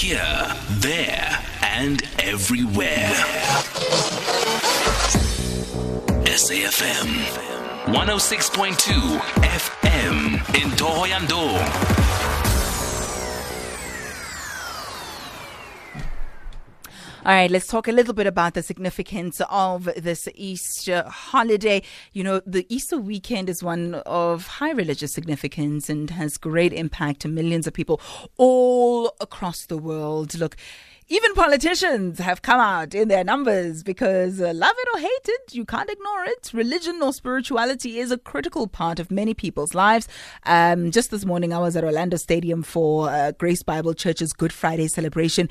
Here, there, and everywhere. SAFM 106.2 FM in Thohoyandou. All right, let's talk a little bit about the significance of this Easter holiday. You know, the Easter weekend is one of high religious significance and has great impact to millions of people all across the world. Look, even politicians have come out in their numbers because uh, love it or hate it, you can't ignore it. Religion or spirituality is a critical part of many people's lives. Um, just this morning, I was at Orlando Stadium for uh, Grace Bible Church's Good Friday celebration.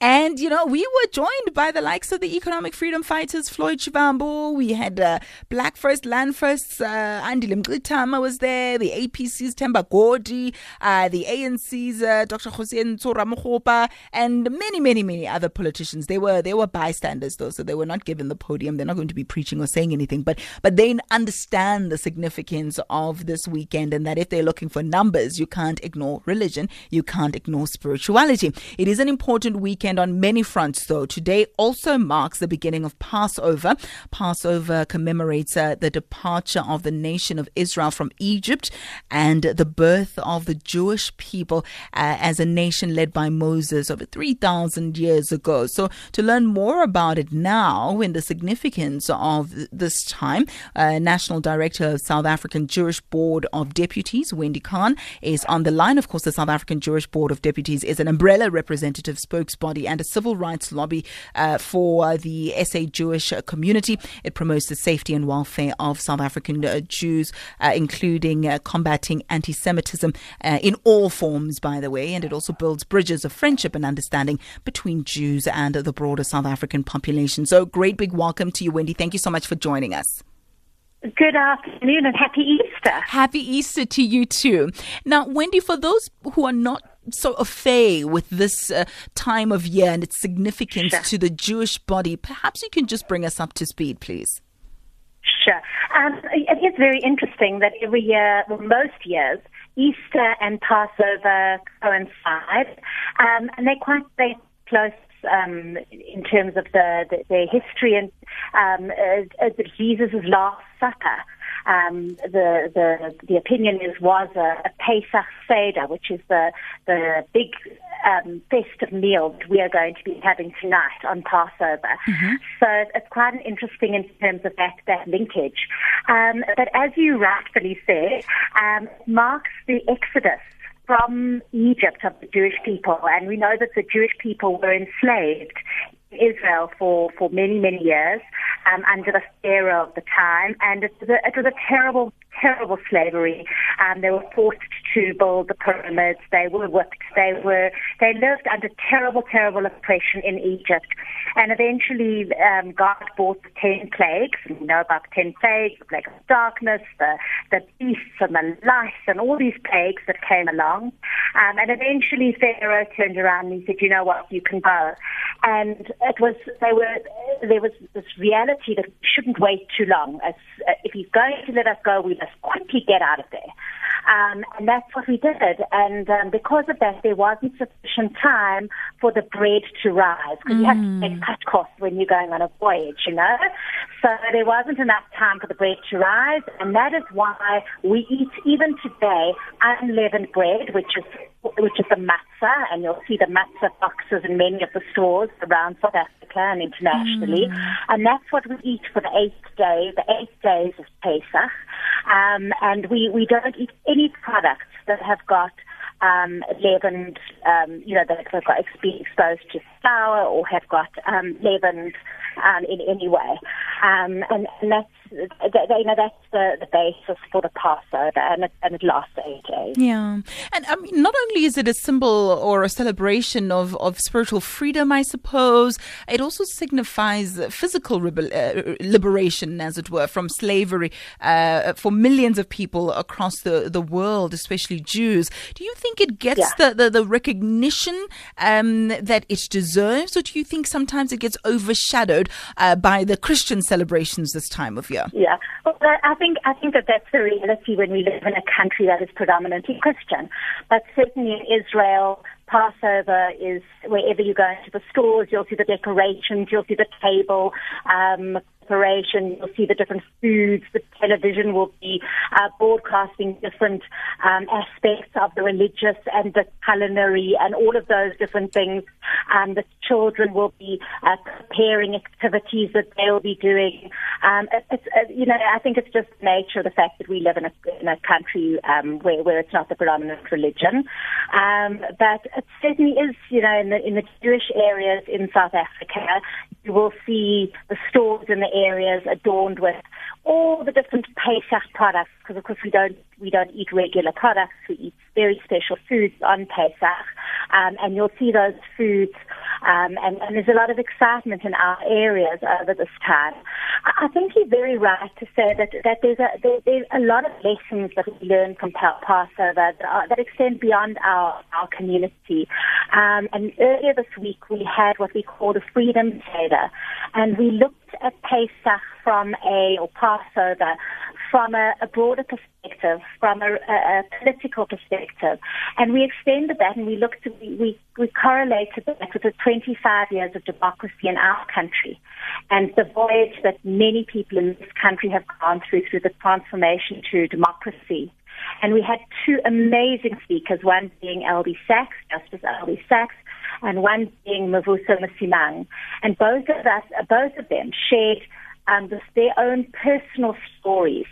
And, you know, we were joined by the likes of the economic freedom fighters, Floyd Shivambu. We had uh, Black First, Land First, uh, Andy was there, the APC's Themba Godi, uh, the ANC's uh, Dr. Hossein Tsoramokgopa, and many, many many, many other politicians. They were they were bystanders though, so they were not given the podium. They're not going to be preaching or saying anything, but but they understand the significance of this weekend and that if they're looking for numbers, you can't ignore religion, you can't ignore spirituality. It is an important weekend on many fronts though. Today also marks the beginning of Passover. Passover commemorates uh, the departure of the nation of Israel from Egypt and the birth of the Jewish people uh, as a nation led by Moses over 3,000 years ago. So, to learn more about it now and the significance of this time, uh, National Director of South African Jewish Board of Deputies, Wendy Kahn, is on the line. Of course, the South African Jewish Board of Deputies is an umbrella representative spokesbody and a civil rights lobby uh, for the SA Jewish community. It promotes the safety and welfare of South African uh, Jews, uh, including uh, combating anti Semitism uh, in all forms, by the way, and it also builds bridges of friendship and understanding between between Jews and the broader South African population. So, great big welcome to you, Wendy. Thank you so much for joining us. Good afternoon and happy Easter. Happy Easter to you too. Now, Wendy, for those who are not so affair with this uh, time of year and its significance sure. to the Jewish body, perhaps you can just bring us up to speed, please. Sure. Um, it is very interesting that every year, well, most years, Easter and Passover coincide, um, and they're quite they close um, in terms of the, the, their history and um, uh, Jesus' Last Supper. Um, the, the the opinion is was a, a Pesach Seder, which is the the big um, festive meal that we are going to be having tonight on Passover. Mm-hmm. So it's quite an interesting in terms of that that linkage. Um, but as you rightfully said, um, marks the Exodus from Egypt of the Jewish people, and we know that the Jewish people were enslaved in Israel for, for many, many years um, under the Pharaoh of the time, and it was a, it was a terrible, terrible slavery. Um, they were forced to build the pyramids. They were whipped. They were they lived under terrible, terrible oppression in Egypt. And eventually, um, God brought the ten plagues. You know about the ten plagues: the plague of darkness, the the beasts, and the lice, and all these plagues that came along. Um, and eventually, Pharaoh turned around and he said, "You know what? You can go." And it was they were there was this reality that shouldn't wait too long. As uh, if he's going to let us go, we must quickly get out of there. Um, and that's what we did. And um, because of that, there wasn't sufficient time for the bread to rise because mm. you have to take cut costs when you're going on a voyage, you know. So there wasn't enough time for the bread to rise, and that is why we eat even today unleavened bread, which is which is the matzah, and you'll see the matzah boxes in many of the stores around South Africa and internationally. Mm. And that's what we eat for the eighth day, the eight days of Pesach. Um, and we, we don't eat any products that have got um, leavened, um, you know, that have got been exposed to flour or have got um, leavened um, in any way. Um, and, and that's you know that's the, the basis for the Passover, and it, and it lasts eight days. Yeah, and I mean, not only is it a symbol or a celebration of, of spiritual freedom, I suppose, it also signifies physical uh, liberation, as it were, from slavery uh, for millions of people across the, the world, especially Jews. Do you think it gets yeah. the, the, the, recognition um, that it deserves, or do you think sometimes it gets overshadowed uh, by the Christian celebrations this time of year? Yeah, well, I think I think that that's the reality when we live in a country that is predominantly Christian. But certainly in Israel, Passover is wherever you go into the stores, you'll see the decorations, you'll see the table, um, preparation. You'll see the different foods. The television will be uh, broadcasting different um, aspects of the religious and the culinary and all of those different things. Um, the children will be uh, preparing activities that they'll be doing. Um, it's, uh, you know, I think it's just nature, the fact that we live in a, in a country um, where, where it's not the predominant religion. Um, but it certainly is, you know, in the, in the Jewish areas in South Africa, you will see the stores in the areas adorned with all the different Pesach products, because of course we don't we don't eat regular products. We eat very special foods on Pesach, um, and you'll see those foods. Um, and, and there's a lot of excitement in our areas over this time. I, think you're very right to say that that there's a there, there's a lot of lessons that we learn from Passover that, are, that extend beyond our our community. Um, and earlier this week we had what we call the Freedom Seder, and we looked at Pesach from a or Passover from a, a broader perspective, from a, a, political perspective. And we extended that and we looked, at, we, we correlated that with the 25 years of democracy in our country and the voyage that many people in this country have gone through through the transformation to democracy. And we had two amazing speakers, one being Albie Sachs, Justice Albie Sachs, and one being Mavuso Msimang. And both of us, both of them shared um, their own personal stories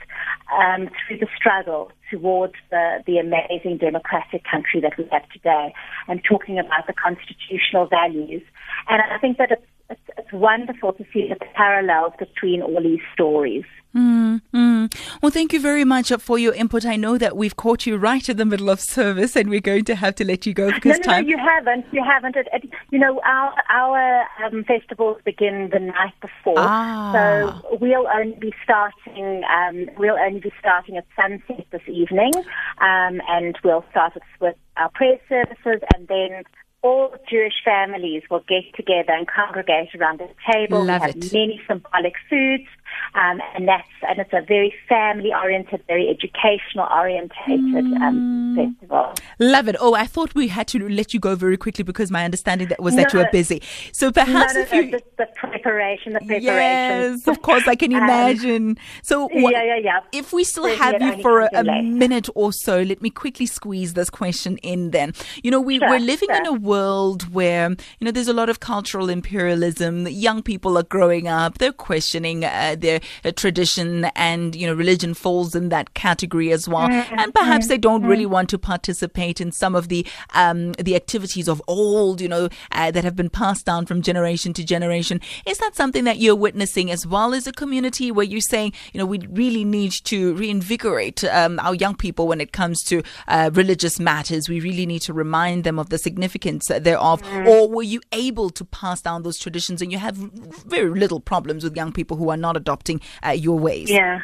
um, through the struggle towards the, the amazing democratic country that we have today and talking about the constitutional values. And I think that it's, it's, it's wonderful to see the parallels between all these stories. Mm, mm. Well, thank you very much for your input. I know that we've caught you right in the middle of service, and we're going to have to let you go because no, no, time. No, you haven't. You haven't. It, it, you know, our our um, festivals begin the night before, ah. so we'll only be starting. Um, we'll only be starting at sunset this evening, um, and we'll start with our prayer services, and then all Jewish families will get together and congregate around the table. Love we have it. many symbolic foods, um, and that's and it's a very family oriented, very educational orientated um, Mm. festival. Love it. Oh, I thought we had to let you go very quickly because my understanding that was that you were busy. So perhaps no, no, if no, you. just the preparation, the preparation. Yes, of course, I can Um, imagine. so, yeah, what- yeah, yeah. if we still have you for a, a minute or so, let me quickly squeeze this question in then. You know, we, Sure, we're living in a world where, you know, there's a lot of cultural imperialism. Young people are growing up, they're questioning uh, their uh, tradition, and, you know, religion falls in that category as well. Mm-hmm. And perhaps they don't really want to participate in some of the um, the activities of old, you know, uh, that have been passed down from generation to generation. Is that something that you're witnessing as well as a community where you're saying, you know, we really need to reinvigorate um, our young people when it comes to uh, religious matters? We really need to remind them of the significance thereof. Or were you able to pass down those traditions and you have very little problems with young people who are not adopting uh, your ways? Yeah.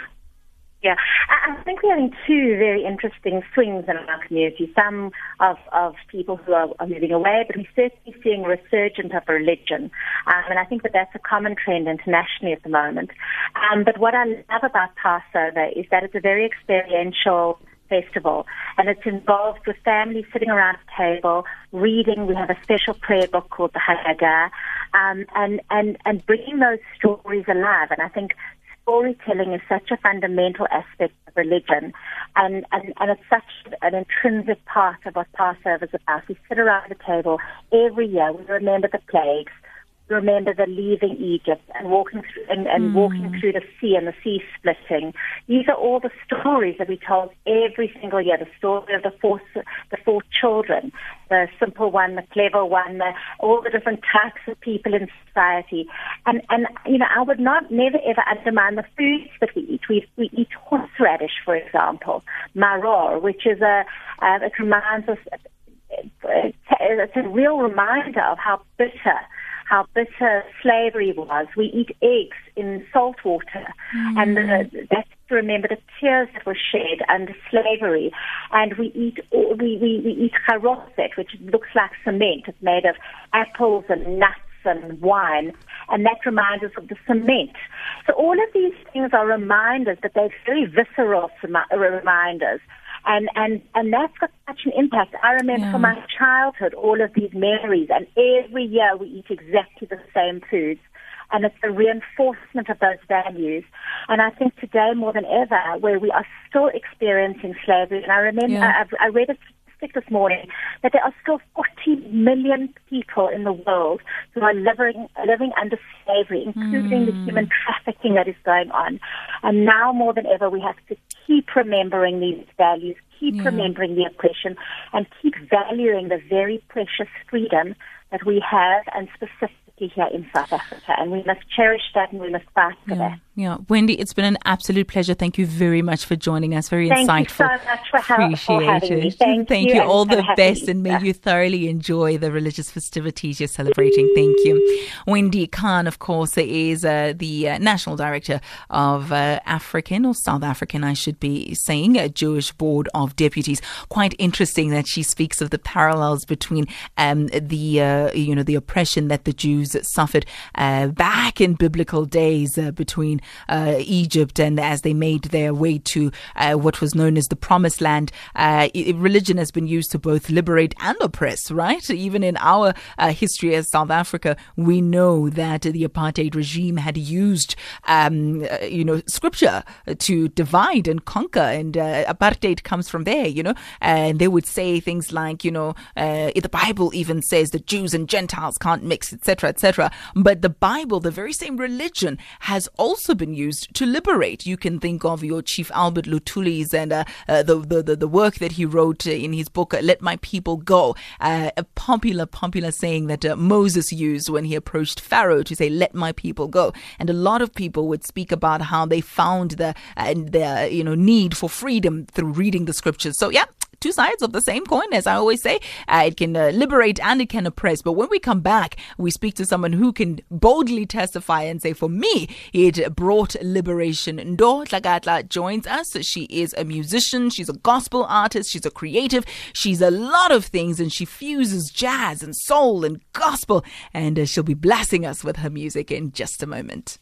Yeah, I think we're having two very interesting swings in our community. Some of, of people who are, are moving away, but we're certainly seeing a resurgence of religion. Um, and I think that that's a common trend internationally at the moment. Um, but what I love about Passover is that it's a very experiential festival and it's involved with families sitting around a table reading. We have a special prayer book called the Haggadah um, and, and, and bringing those stories alive. And I think storytelling is such a fundamental aspect of religion and, and, and it's such an intrinsic part of what Passover is about. We sit around the table every year, we remember the plagues, remember the leaving Egypt and walking through and, and walking through the sea and the sea splitting. These are all the stories that we told every single year. The story of the four the four children, the simple one, the clever one, the, all the different types of people in society. And and you know, I would not never ever undermine the foods that we eat. We we eat horseradish, for example, maror, which is a uh, it reminds us. It's a real reminder of how bitter how bitter slavery was. We eat eggs in salt water, mm. and the, that's to remember the tears that were shed under slavery. And we eat we we, we eat charotset, which looks like cement. It's made of apples and nuts and wine, and that reminds us of the cement. So all of these things are reminders, but they're very visceral reminders. And, and, and that's got such an impact. I remember Yeah. from my childhood all of these memories, and every year we eat exactly the same foods. And it's the reinforcement of those values. And I think today more than ever, where we are still experiencing slavery, and I remember Yeah. I, I read a statistic this morning that there are still 40 million people in the world who are living, living under slavery, including the hmm. human trafficking that is going on. And now more than ever, we have to keep remembering these values, keep Yeah. remembering the oppression, and keep valuing the very precious freedom that we have, and specifically here in South Africa. And we must cherish that and we must fight for Yeah, that. yeah. Wendy, it's been an absolute pleasure. Thank you very much for joining us. Very insightful. Thank you so much for help- for Appreciate having me. it. Thank you, and All the a best, and may you thoroughly enjoy the religious festivities you're celebrating. Thank you. Wendy Kahn, of course, is uh, the uh, national director of uh, African or South African, I should be saying, uh, Jewish Board of Deputies. Quite interesting that she speaks of the parallels between um, the uh, you know the oppression that the Jews suffered uh, back in biblical days uh, between uh, Egypt and as they made their way to uh, what was known as the Promised Land. Uh, i- religion has been used to both liberate and oppress, right? Even in our history as South Africa, we know that the apartheid regime had used, um, you know, scripture to divide and conquer, and apartheid comes from there, you know. And they would say things like, you know, the Bible even says that Jews and Gentiles can't mix, etc., etc. But the Bible, the very same religion, has also been used to liberate. You can think of your Chief Albert Luthuli's and uh, uh, the, the the work that he wrote in his book, uh, "Let My People Go," uh, a popular popular saying that uh, Moses used when he approached Pharaoh to say, "Let my people go." And a lot of people would speak about how they found the uh, the you know need for freedom through reading the scriptures. So yeah two sides of the same coin, as I always say. Uh, it can uh, liberate and it can oppress. But when we come back, we speak to someone who can boldly testify and say, for me, it brought liberation. Ndo Tlakatla joins us. She is a musician, she's a gospel artist, she's a creative, she's a lot of things, and she fuses jazz and soul and gospel. And uh, she'll be blessing us with her music in just a moment.